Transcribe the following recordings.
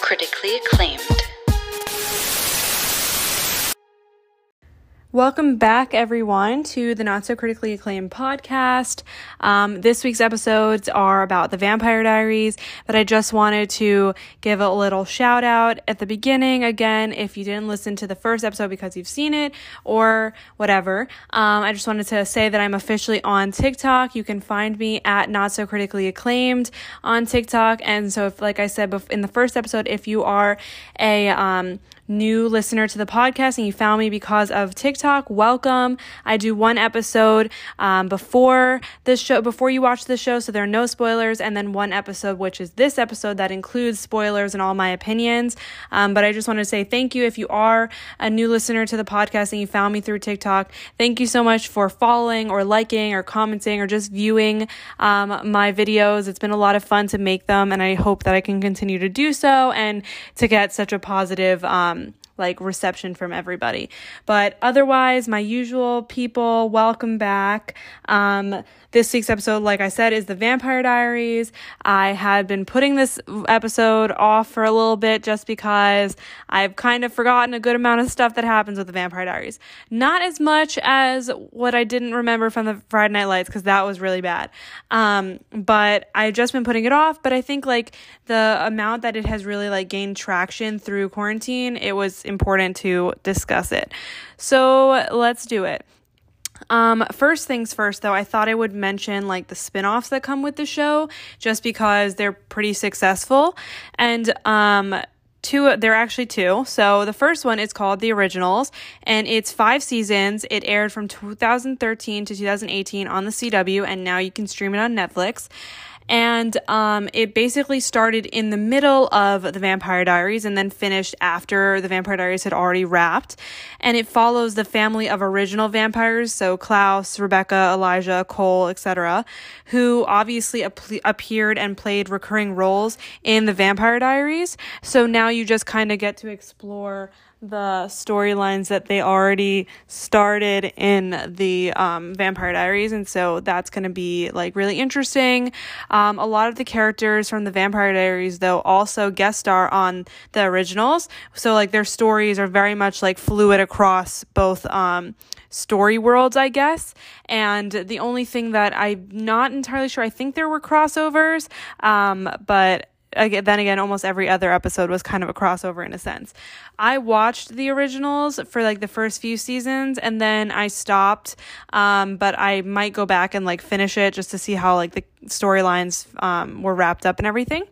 critically acclaimed. Welcome back, everyone, to the Not So Critically Acclaimed podcast. Um, this week's episodes are about the Vampire Diaries, but I just wanted to give a little shout out at the beginning. Again, if you didn't listen to the first episode because you've seen it or whatever, um, I just wanted to say that I'm officially on TikTok. You can find me at Not So Critically Acclaimed on TikTok. And so, if, like I said in the first episode, if you are a um, new listener to the podcast and you found me because of TikTok, welcome. I do one episode um, before this show, before you watch the show, so there are no spoilers, and then one episode, which is this episode that includes spoilers and all my opinions. Um, but I just want to say thank you if you are a new listener to the podcast and you found me through TikTok. Thank you so much for following or liking or commenting or just viewing um, my videos. It's been a lot of fun to make them, and I hope that I can continue to do so and to get such a positive. Um, like reception from everybody. But otherwise, my usual people, welcome back. Um, this week's episode, like I said, is the Vampire Diaries. I had been putting this episode off for a little bit just because I've kind of forgotten a good amount of stuff that happens with the Vampire Diaries. Not as much as what I didn't remember from the Friday Night Lights because that was really bad. Um, but I've just been putting it off. But I think like the amount that it has really like gained traction through quarantine, it was important to discuss it. So let's do it. Um, first things first, though, I thought I would mention like the spin offs that come with the show just because they're pretty successful. And, um, two there are actually two. So the first one is called the originals and it's five seasons. It aired from 2013 to 2018 on the cw and now you can stream it on netflix and um, it basically started in the middle of the Vampire Diaries and then finished after the Vampire Diaries had already wrapped. And it follows the family of original vampires, so Klaus, Rebekah, Elijah, Kol, etc., who obviously ap- appeared and played recurring roles in the Vampire Diaries. So now you just kind of get to explore the storylines that they already started in the um, Vampire Diaries, and so that's going to be like really interesting. Um, a lot of the characters from the Vampire Diaries, though, also guest star on the originals, so like their stories are very much like fluid across both um, story worlds, I guess. And the only thing that I'm not entirely sure, I think there were crossovers, um, but again, then again, almost every other episode was kind of a crossover in a sense. I watched the originals for like the first few seasons and then I stopped. Um, but I might go back and like finish it just to see how like the storylines um, were wrapped up and everything.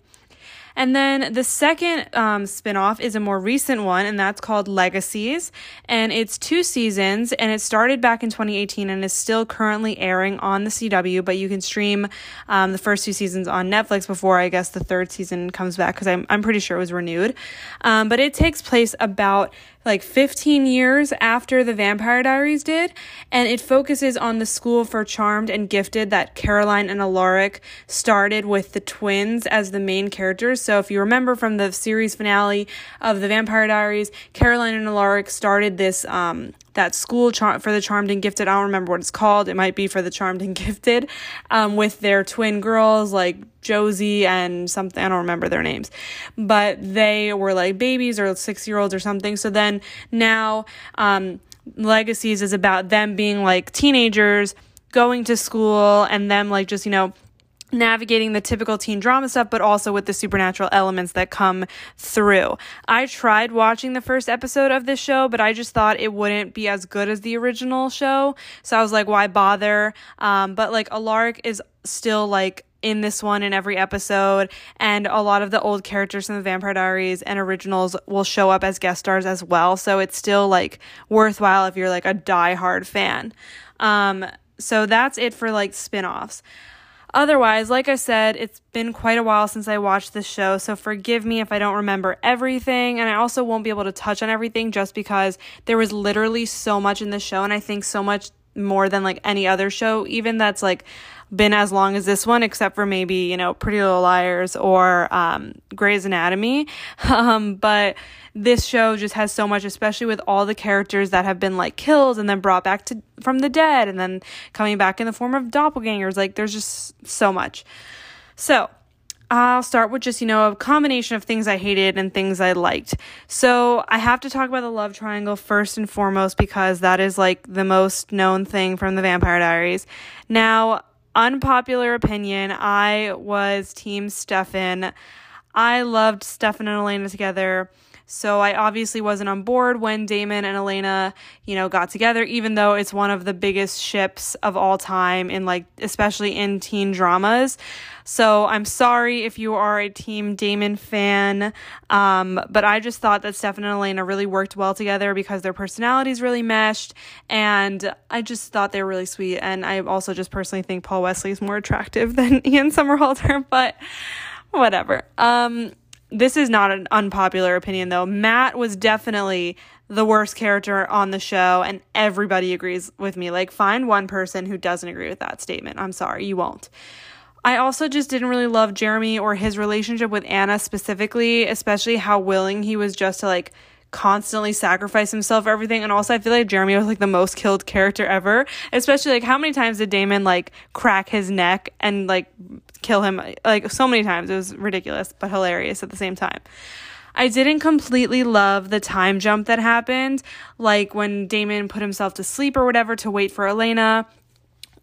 And then the second um, spinoff is a more recent one, and that's called Legacies. And it's two seasons, and it started back in 2018 and is still currently airing on the CW, but you can stream um, the first two seasons on Netflix before I guess the third season comes back because I'm, I'm pretty sure it was renewed. Um, but it takes place about like 15 years after the Vampire Diaries did, and it focuses on the school for charmed and gifted that Caroline and Alaric started with the twins as the main characters. So if you remember from the series finale of the Vampire Diaries, Caroline and Alaric started this um, that school char- for the charmed and gifted. I don't remember what it's called. It might be for the charmed and gifted, um, with their twin girls like Josie and something. I don't remember their names, but they were like babies or six year olds or something. So then now, um, Legacies is about them being like teenagers going to school and them like just you know navigating the typical teen drama stuff, but also with the supernatural elements that come through. I tried watching the first episode of this show, but I just thought it wouldn't be as good as the original show. So I was like, why bother? Um, but like Alaric is still like in this one in every episode and a lot of the old characters from the vampire diaries and originals will show up as guest stars as well so it's still like worthwhile if you're like a die-hard fan um, so that's it for like spin-offs Otherwise, like I said, it's been quite a while since I watched this show, so forgive me if I don't remember everything, and I also won't be able to touch on everything just because there was literally so much in the show, and I think so much more than like any other show, even that's like been as long as this one, except for maybe, you know, Pretty Little Liars or um, Grey's Anatomy. Um, but this show just has so much, especially with all the characters that have been like killed and then brought back to from the dead and then coming back in the form of doppelgangers. Like there's just so much. So I'll start with just, you know, a combination of things I hated and things I liked. So I have to talk about the love triangle first and foremost because that is like the most known thing from the Vampire Diaries. Now, unpopular opinion, I was Team Stefan. I loved Stefan and Elena together. So I obviously wasn't on board when Damon and Elena, you know, got together, even though it's one of the biggest ships of all time in like, especially in teen dramas. So I'm sorry if you are a Team Damon fan, um, but I just thought that Stefan and Elena really worked well together because their personalities really meshed, and I just thought they were really sweet. And I also just personally think Paul Wesley is more attractive than Ian Somerhalder, but whatever. Um, this is not an unpopular opinion though. Matt was definitely the worst character on the show, and everybody agrees with me. Like, find one person who doesn't agree with that statement. I'm sorry, you won't. I also just didn't really love Jeremy or his relationship with Anna specifically, especially how willing he was just to like constantly sacrifice himself for everything. And also, I feel like Jeremy was like the most killed character ever. Especially like how many times did Damon like crack his neck and like kill him? Like so many times. It was ridiculous, but hilarious at the same time. I didn't completely love the time jump that happened, like when Damon put himself to sleep or whatever to wait for Elena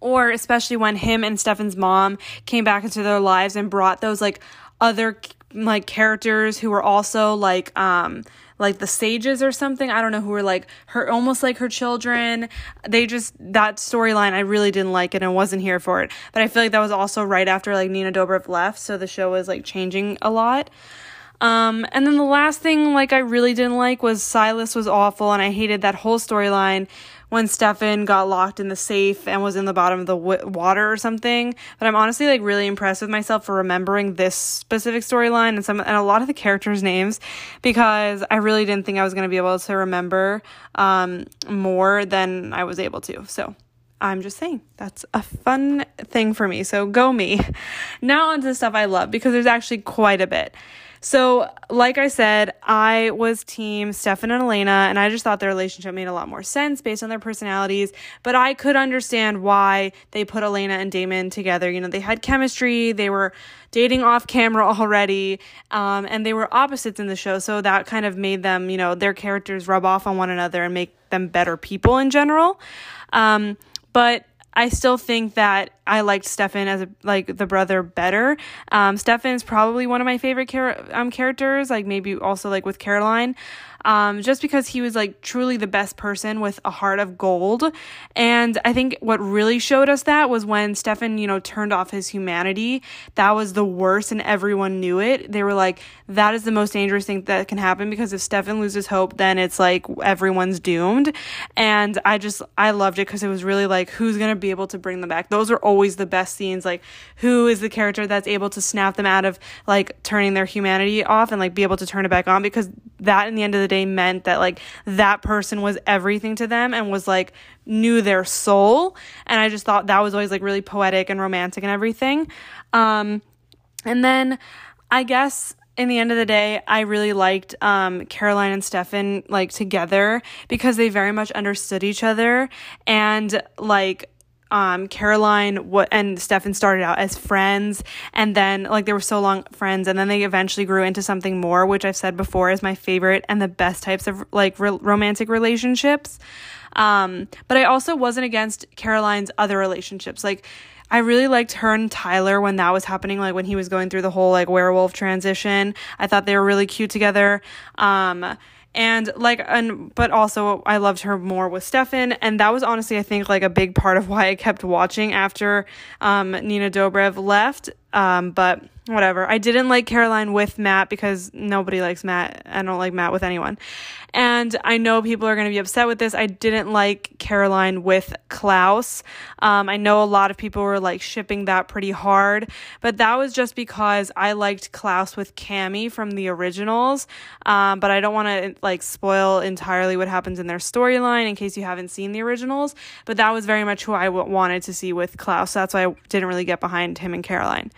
or especially when him and Stefan's mom came back into their lives and brought those like other like characters who were also like um like the sages or something. I don't know who were like her almost like her children. They just that storyline I really didn't like it and wasn't here for it. But I feel like that was also right after like Nina Dobrev left, so the show was like changing a lot. Um, and then the last thing like I really didn't like was Silas was awful and I hated that whole storyline when Stefan got locked in the safe and was in the bottom of the w- water or something. But I'm honestly like really impressed with myself for remembering this specific storyline and some and a lot of the characters' names because I really didn't think I was going to be able to remember um, more than I was able to. So. I'm just saying that's a fun thing for me. So go me. Now onto the stuff I love because there's actually quite a bit. So, like I said, I was team Stefan and Elena, and I just thought their relationship made a lot more sense based on their personalities. But I could understand why they put Elena and Damon together. You know, they had chemistry, they were dating off camera already, um, and they were opposites in the show. So that kind of made them, you know, their characters rub off on one another and make them better people in general. Um, but I still think that I liked Stefan as a, like the brother better. Um, Stefan is probably one of my favorite char- um, characters, like maybe also like with Caroline um, just because he was like truly the best person with a heart of gold. And I think what really showed us that was when Stefan, you know, turned off his humanity. That was the worst, and everyone knew it. They were like, that is the most dangerous thing that can happen because if Stefan loses hope, then it's like everyone's doomed. And I just, I loved it because it was really like, who's going to be able to bring them back? Those are always the best scenes. Like, who is the character that's able to snap them out of like turning their humanity off and like be able to turn it back on? Because that in the end of the day meant that like that person was everything to them and was like knew their soul. And i just thought that was always like really poetic and romantic and everything. Um and then i guess in the end of the day, I really liked um, Caroline and Stefan like together because they very much understood each other. And like um, Caroline what and Stefan started out as friends and then like they were so long friends and then they eventually grew into something more which I've said before is my favorite and the best types of like re- romantic relationships um, but I also wasn't against Caroline's other relationships like I really liked her and Tyler when that was happening, like when he was going through the whole like werewolf transition. I thought they were really cute together. Um, and like and but also I loved her more with Stefan. And that was honestly I think like a big part of why I kept watching after um, Nina Dobrev left. Um, but whatever. I didn't like Caroline with Matt because nobody likes Matt. I don't like Matt with anyone. And I know people are going to be upset with this. I didn't like Caroline with Klaus. Um, I know a lot of people were like shipping that pretty hard, but that was just because I liked Klaus with Cami from the originals. Um, but I don't want to like spoil entirely what happens in their storyline in case you haven't seen the originals. But that was very much who I w- wanted to see with Klaus. So that's why I didn't really get behind him and Caroline.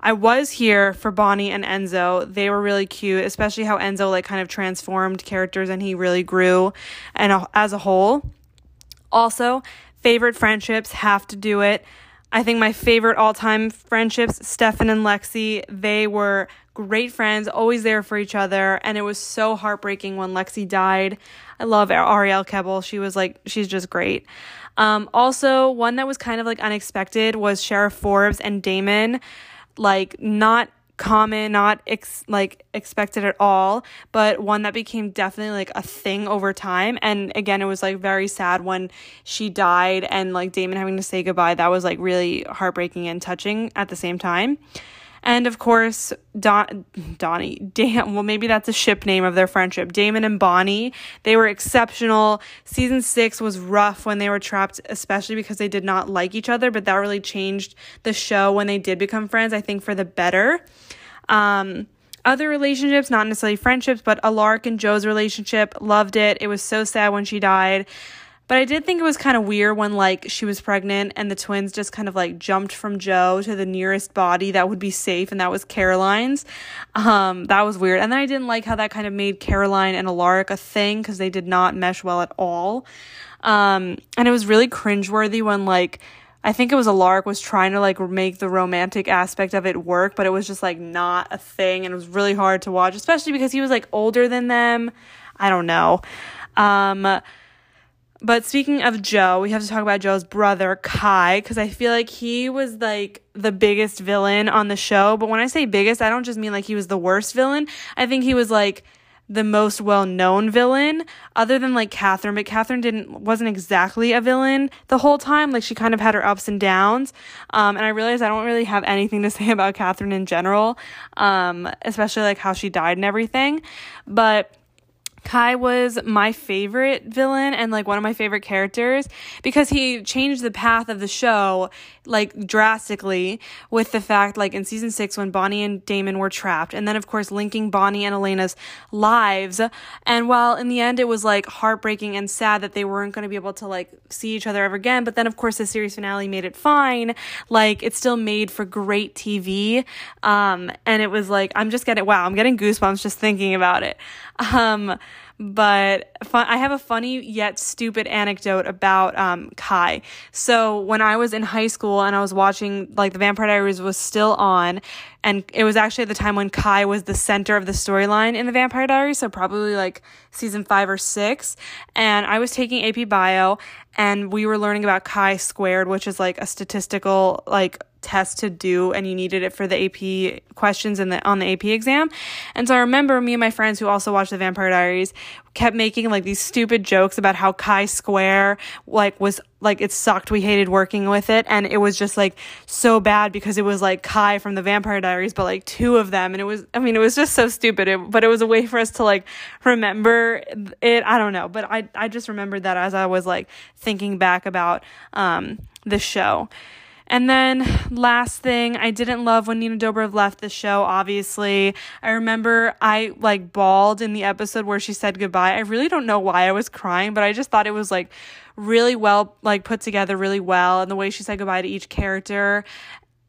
I was here for Bonnie and Enzo. They were really cute, especially how Enzo like kind of transformed characters and he really grew and as a whole. Also, favorite friendships have to do it. I think my favorite all time friendships, Stefan and Lexi, they were great friends, always there for each other. And it was so heartbreaking when Lexi died. I love Arielle Kebbel. She was like, she's just great. Um, also, one that was kind of like unexpected was Sheriff Forbes and Damon. Like, not common, not ex- like expected at all, but one that became definitely like a thing over time. And again, it was like very sad when she died and like Damon having to say goodbye. That was like really heartbreaking and touching at the same time. And of course, Don, Donnie, damn, well, maybe that's a ship name of their friendship. Damon and Bonnie, they were exceptional. Season six was rough when they were trapped, especially because they did not like each other, but that really changed the show when they did become friends, I think for the better. Um, other relationships, not necessarily friendships, but Alaric and Jo's relationship, loved it. It was so sad when she died. But I did think it was kind of weird when like she was pregnant and the twins just kind of like jumped from Jo to the nearest body that would be safe and that was Caroline's. Um, that was weird. And then I didn't like how that kind of made Caroline and Alaric a thing because they did not mesh well at all. Um, and it was really cringeworthy when like I think it was Alaric was trying to like make the romantic aspect of it work, but it was just like not a thing and it was really hard to watch, especially because he was like older than them. I don't know. Um, but speaking of Jo, we have to talk about Jo's brother, Kai, because I feel like he was like the biggest villain on the show. But when I say biggest, I don't just mean like he was the worst villain. I think he was like the most well known villain, other than like Catherine. But Catherine didn't wasn't exactly a villain the whole time. Like she kind of had her ups and downs. Um, and I realized I don't really have anything to say about Catherine in general, um, especially like how she died and everything. But Kai was my favorite villain and like one of my favorite characters because he changed the path of the show like drastically with the fact like in season 6 when Bonnie and Damon were trapped and then of course linking Bonnie and Elena's lives. And while in the end it was like heartbreaking and sad that they weren't going to be able to like see each other ever again but then of course the series finale made it fine. Like it still made for great TV um and it was like I'm just getting wow I'm getting goosebumps just thinking about it um but fun, I have a funny yet stupid anecdote about um, Kai. So when I was in high school and I was watching, like, The Vampire Diaries was still on, and it was actually at the time when Kai was the center of the storyline in The Vampire Diaries, so probably like season five or six. And I was taking AP Bio, and we were learning about Chi squared, which is like a statistical, like, test to do and you needed it for the AP questions in the on the AP exam. And so I remember me and my friends who also watched the Vampire Diaries kept making like these stupid jokes about how Chi Square like was like it sucked. We hated working with it and it was just like so bad because it was like Kai from the Vampire Diaries but like two of them and it was I mean it was just so stupid. It, but it was a way for us to like remember it. I don't know, but I I just remembered that as I was like thinking back about um the show. And then last thing, I didn't love when Nina Dobrev left the show, obviously. I remember I like bawled in the episode where she said goodbye. I really don't know why I was crying, but I just thought it was like really well like put together really well and the way she said goodbye to each character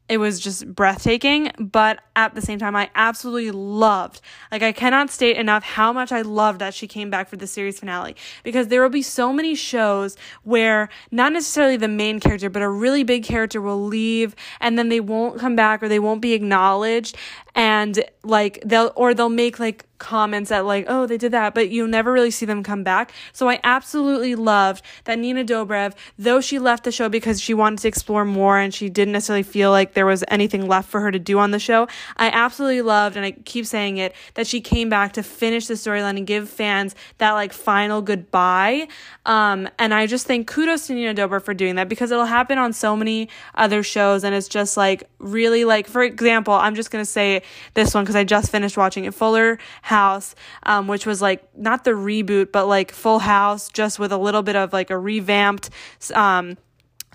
it was just breathtaking, but at the same time, I absolutely loved, like, I cannot state enough how much I loved that she came back for the series finale because there will be so many shows where not necessarily the main character, but a really big character will leave and then they won't come back or they won't be acknowledged and like they'll, or they'll make like comments that like, oh, they did that, but you'll never really see them come back. So I absolutely loved that Nina Dobrev, though she left the show because she wanted to explore more and she didn't necessarily feel like there was anything left for her to do on the show. I absolutely loved, and I keep saying it, that she came back to finish the storyline and give fans that like final goodbye. Um, and I just think kudos to Nina Dobrev for doing that because it'll happen on so many other shows and it's just like really like, for example, I'm just to say this one because I just finished watching it, Fuller House, um, which was like not the reboot, but like Full House, just with a little bit of like a revamped um,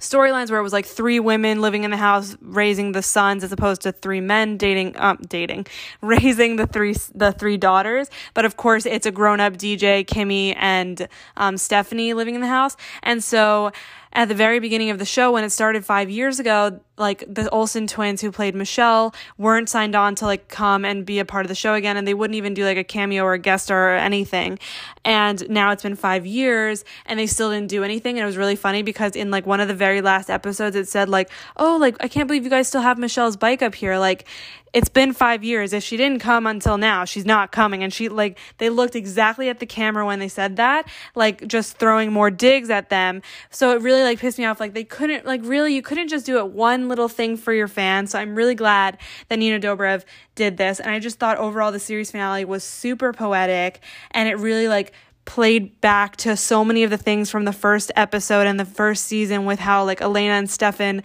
storylines where it was like three women living in the house raising the sons as opposed to three men dating um dating raising the three the three daughters. But of course it's a grown up DJ Kimmy and um Stephanie living in the house. And so at the very beginning of the show when it started five years ago, like the Olsen twins who played Michelle weren't signed on to like come and be a part of the show again and they wouldn't even do like a cameo or a guest star or anything. And now it's been 5 years and they still didn't do anything and it was really funny because in like one of the very last episodes it said like, "Oh, like I can't believe you guys still have Michelle's bike up here." Like it's been five years. If she didn't come until now, she's not coming. And she, like, they looked exactly at the camera when they said that, like, just throwing more digs at them. So it really, like, pissed me off. Like, they couldn't, like, really, you couldn't just do it one little thing for your fans. So I'm really glad that Nina Dobrev did this. And I just thought overall the series finale was super poetic and it really, like, played back to so many of the things from the first episode and the first season with how like Elena and Stefan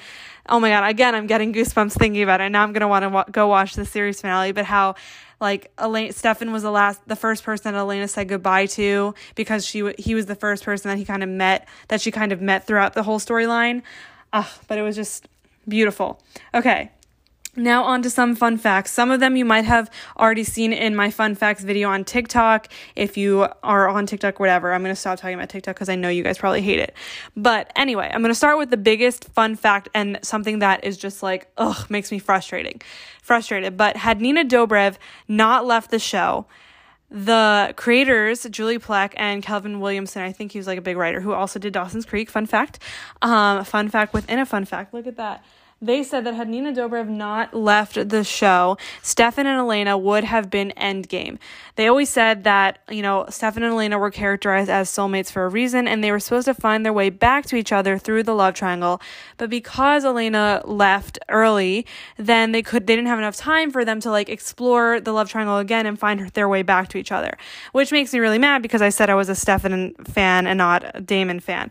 oh my god again I'm getting goosebumps thinking about it. Now I'm going to want to wa- go watch the series finale but how like Elena Stefan was the last the first person that Elena said goodbye to because she he was the first person that he kind of met that she kind of met throughout the whole storyline. Ah but it was just beautiful. Okay now, on to some fun facts. Some of them you might have already seen in my fun facts video on TikTok. If you are on TikTok, whatever, I'm going to stop talking about TikTok because I know you guys probably hate it. But anyway, I'm going to start with the biggest fun fact and something that is just like, ugh, makes me frustrating. Frustrated. But had Nina Dobrev not left the show, the creators, Julie Plec and Kelvin Williamson, I think he was like a big writer who also did Dawson's Creek. Fun fact. Um, fun fact within a fun fact. Look at that. They said that had Nina Dobrev not left the show, Stefan and Elena would have been endgame. They always said that, you know, Stefan and Elena were characterized as soulmates for a reason and they were supposed to find their way back to each other through the love triangle. But because Elena left early, then they could they didn't have enough time for them to like explore the love triangle again and find their way back to each other. Which makes me really mad because I said I was a Stefan fan and not a Damon fan.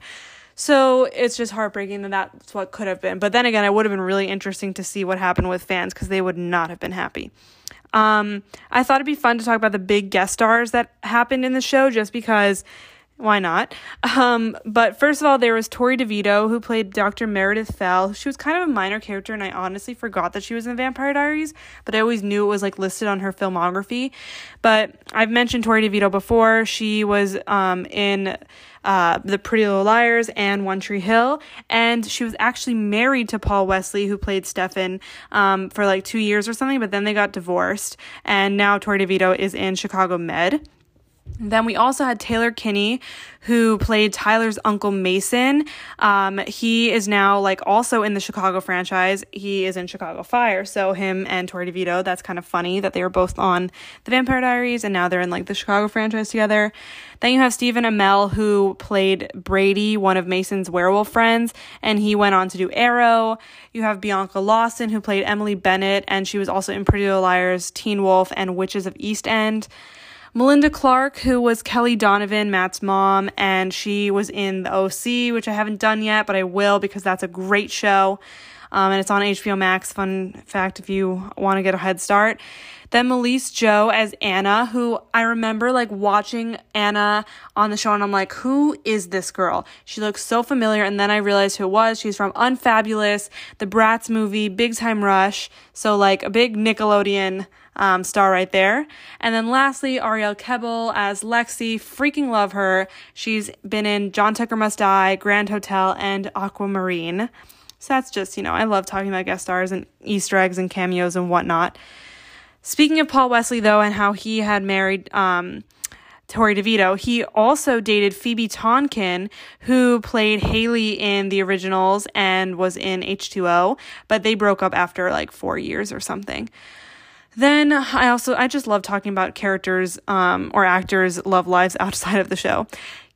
So it's just heartbreaking that that's what could have been. But then again, it would have been really interesting to see what happened with fans because they would not have been happy. Um, I thought it'd be fun to talk about the big guest stars that happened in the show just because why not? Um, but first of all, there was Torrey DeVitto who played Dr. Meredith Fell. She was kind of a minor character, and I honestly forgot that she was in Vampire Diaries, but I always knew it was like listed on her filmography. But I've mentioned Torrey DeVitto before. She was um, in uh, The Pretty Little Liars and One Tree Hill, and she was actually married to Paul Wesley, who played Stefan, um, for like two years or something, but then they got divorced, and now Torrey DeVitto is in Chicago Med. Then we also had Taylor Kinney, who played Tyler's uncle Mason. Um, he is now like also in the Chicago franchise. He is in Chicago Fire. So him and Torrey DeVitto, that's kind of funny that they were both on the Vampire Diaries and now they're in like the Chicago franchise together. Then you have Stephen Amell, who played Brady, one of Mason's werewolf friends, and he went on to do Arrow. You have Bianca Lawson, who played Emily Bennett, and she was also in Pretty Little Liars, Teen Wolf, and Witches of East End. Melinda Clarke, who was Kelly Donovan, Matt's mom, and she was in The OC, which I haven't done yet, but I will because that's a great show. Um, and it's on HBO Max. Fun fact if you want to get a head start. Then Malese Jow as Anna, who I remember like watching Anna on the show, and I'm like, who is this girl? She looks so familiar. And then I realized who it was. She's from Unfabulous, the Bratz movie, Big Time Rush. So, like, a big Nickelodeon um, star right there. And then lastly, Arielle Kebbel as Lexi. Freaking love her. She's been in John Tucker Must Die, Grand Hotel, and Aquamarine. So that's just, you know, I love talking about guest stars and Easter eggs and cameos and whatnot. Speaking of Paul Wesley, though, and how he had married um, Torrey DeVitto, he also dated Phoebe Tonkin, who played Hayley in the originals and was in H2O, but they broke up after like four years or something. Then I also I just love talking about characters um, or actors' love lives outside of the show.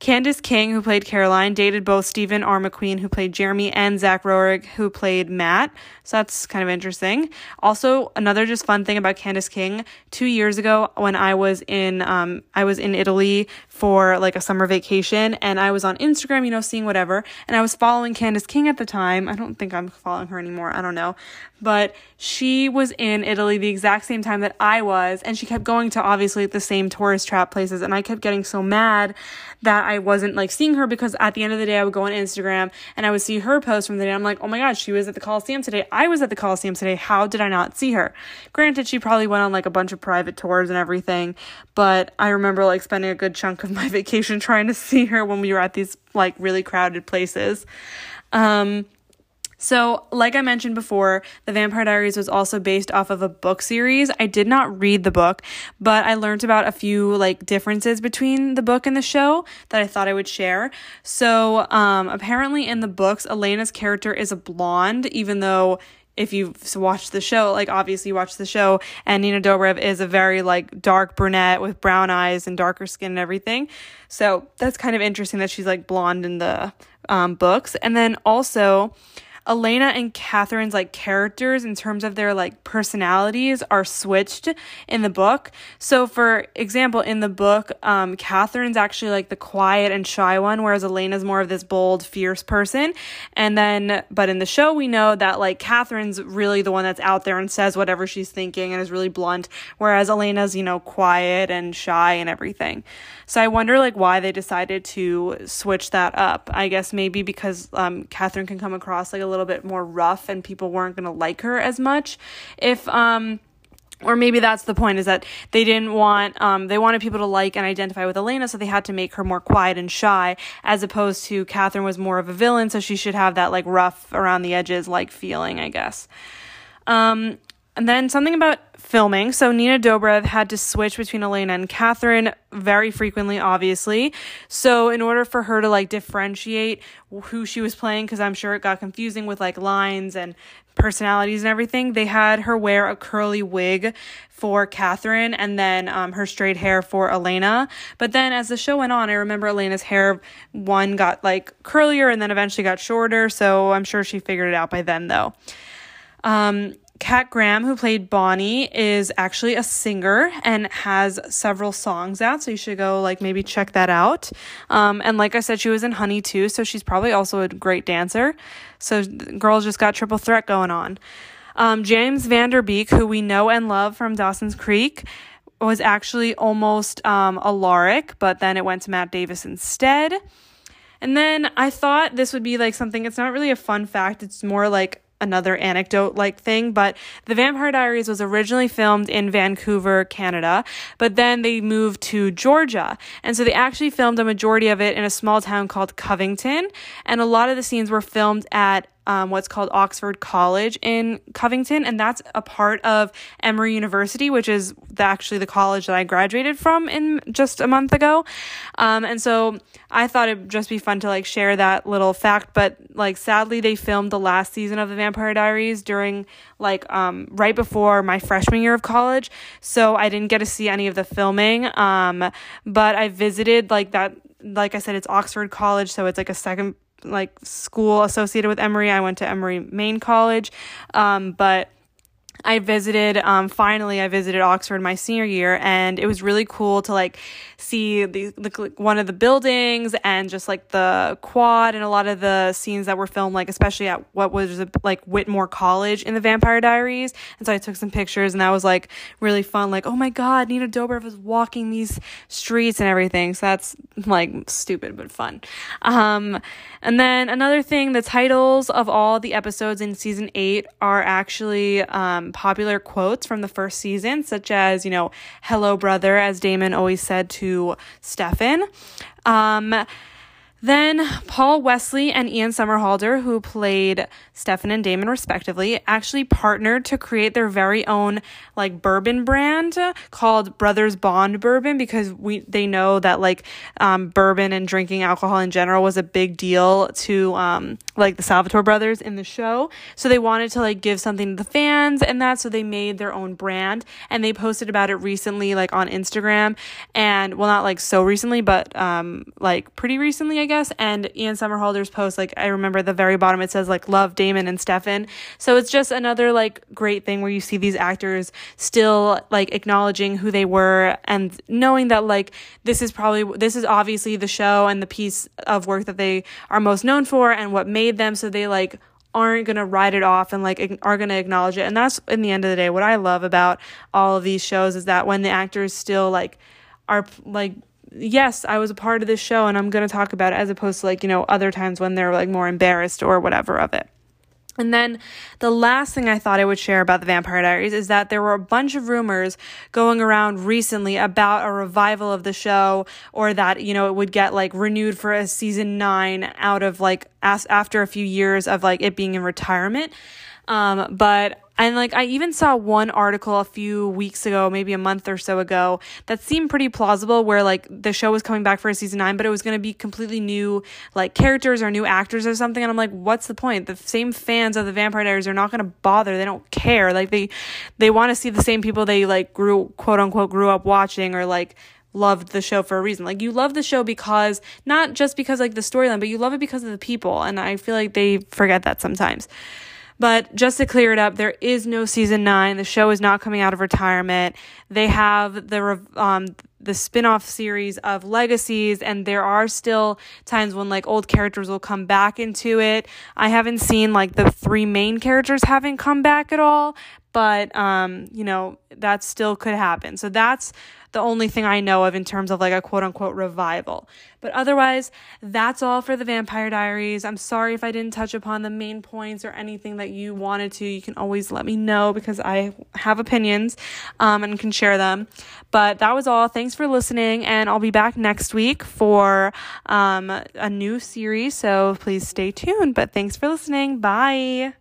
Candice King, who played Caroline, dated both Steven R. McQueen, who played Jeremy, and Zach Roerig, who played Matt. So that's kind of interesting. Also, another just fun thing about Candice King. Two years ago, when I was in, um, I was in Italy for like a summer vacation, and I was on Instagram, you know, seeing whatever, and I was following Candice King at the time. I don't think I'm following her anymore. I don't know, but she was in Italy the exact same time that I was, and she kept going to obviously the same tourist trap places, and I kept getting so mad that I wasn't like seeing her because at the end of the day, I would go on Instagram and I would see her post from the day. I'm like, oh my God, she was at the Coliseum today. I was at the Coliseum today. How did I not see her? Granted, she probably went on like a bunch of private tours and everything, but I remember like spending a good chunk of my vacation trying to see her when we were at these like really crowded places. Um, so, like I mentioned before, The Vampire Diaries was also based off of a book series. I did not read the book, but I learned about a few like differences between the book and the show that I thought I would share. So, um, apparently in the books, Elena's character is a blonde, even though if you've watched the show, like obviously you watched the show, and Nina Dobrev is a very like dark brunette with brown eyes and darker skin and everything. So that's kind of interesting that she's like blonde in the um, books. And then also, Elena and Catherine's like characters in terms of their like personalities are switched in the book. So for example, in the book, um, Catherine's actually like the quiet and shy one, whereas Elena's more of this bold, fierce person. And then, but in the show, we know that like Catherine's really the one that's out there and says whatever she's thinking and is really blunt, whereas Elena's, you know, quiet and shy and everything. So I wonder like why they decided to switch that up. I guess maybe because um, Catherine can come across like a little bit more rough and people weren't going to like her as much if um or maybe that's the point is that they didn't want um, they wanted people to like and identify with elena so they had to make her more quiet and shy as opposed to catherine was more of a villain so she should have that like rough around the edges like feeling i guess um, and then something about filming. So Nina Dobrev had to switch between Elena and Catherine very frequently, obviously. So in order for her to like differentiate who she was playing, because I'm sure it got confusing with like lines and personalities and everything, they had her wear a curly wig for Catherine and then um, her straight hair for Elena. But then as the show went on, I remember Elena's hair one got like curlier and then eventually got shorter. So I'm sure she figured it out by then though. Um, Kat Graham, who played Bonnie, is actually a singer and has several songs out. So you should go, like, maybe check that out. Um, and like I said, she was in Honey too. So she's probably also a great dancer. So girls just got triple threat going on. Um, James Van Der Beek, who we know and love from Dawson's Creek, was actually almost um, Alaric, but then it went to Matt Davis instead. And then I thought this would be like something, it's not really a fun fact, it's more like another anecdote like thing, but The Vampire Diaries was originally filmed in Vancouver, Canada, but then they moved to Georgia. And so they actually filmed a majority of it in a small town called Covington. And a lot of the scenes were filmed at um, what's called Oxford College in Covington, and that's a part of Emory University, which is the, actually the college that I graduated from in just a month ago. Um, and so I thought it'd just be fun to like share that little fact, but like sadly they filmed the last season of The Vampire Diaries during like um, right before my freshman year of college, so I didn't get to see any of the filming. Um, but I visited like that. Like I said, it's Oxford College, so it's like a second like school associated with Emory. I went to Emory Main College, um, but I visited, um, finally, I visited Oxford my senior year, and it was really cool to like see the, the, one of the buildings and just like the quad and a lot of the scenes that were filmed, like especially at what was like Whitmore College in the Vampire Diaries. And so I took some pictures, and that was like really fun. Like, oh my God, Nina Dobrev was walking these streets and everything. So that's like stupid but fun. Um, and then another thing, the titles of all the episodes in season eight are actually um, popular quotes from the first season, such as, you know, hello, brother, as Damon always said to Stefan. Um, then Paul Wesley and Ian Somerhalder, who played Stefan and Damon respectively, actually partnered to create their very own like bourbon brand called Brothers Bond Bourbon because we they know that like um, bourbon and drinking alcohol in general was a big deal to um, like the Salvatore brothers in the show. So they wanted to like give something to the fans and that so they made their own brand and they posted about it recently like on Instagram and well not like so recently but um like pretty recently I guess. And Ian Somerhalder's post, like I remember at the very bottom, it says like love Damon and Stefan. So it's just another like great thing where you see these actors still like acknowledging who they were and knowing that like this is probably this is obviously the show and the piece of work that they are most known for and what made them. So they like aren't going to write it off and like are going to acknowledge it. And that's in the end of the day what I love about all of these shows is that when the actors still like are like yes, I was a part of this show and I'm going to talk about it as opposed to like, you know, other times when they're like more embarrassed or whatever of it. And then the last thing I thought I would share about the Vampire Diaries is that there were a bunch of rumors going around recently about a revival of the show or that, you know, it would get like renewed for a season nine out of like as- after a few years of like it being in retirement. Um, but and like I even saw one article a few weeks ago, maybe a month or so ago, that seemed pretty plausible where like the show was coming back for a season 9, but it was going to be completely new like characters or new actors or something and I'm like, what's the point? The same fans of the Vampire Diaries are not going to bother. They don't care. Like they they want to see the same people they like grew quote unquote grew up watching or like loved the show for a reason. Like you love the show because not just because like the storyline, but you love it because of the people and I feel like they forget that sometimes. But just to clear it up, there is no season nine. The show is not coming out of retirement. They have the um, the spin-off series of legacies and there are still times when like old characters will come back into it i haven't seen like the three main characters haven't come back at all but um you know that still could happen so that's the only thing I know of in terms of like a quote unquote revival. But otherwise, that's all for the Vampire Diaries. I'm sorry if I didn't touch upon the main points or anything that you wanted to. You can always let me know because I have opinions um, and can share them. But that was all. Thanks for listening, and I'll be back next week for um, a new series. So please stay tuned. But thanks for listening. Bye.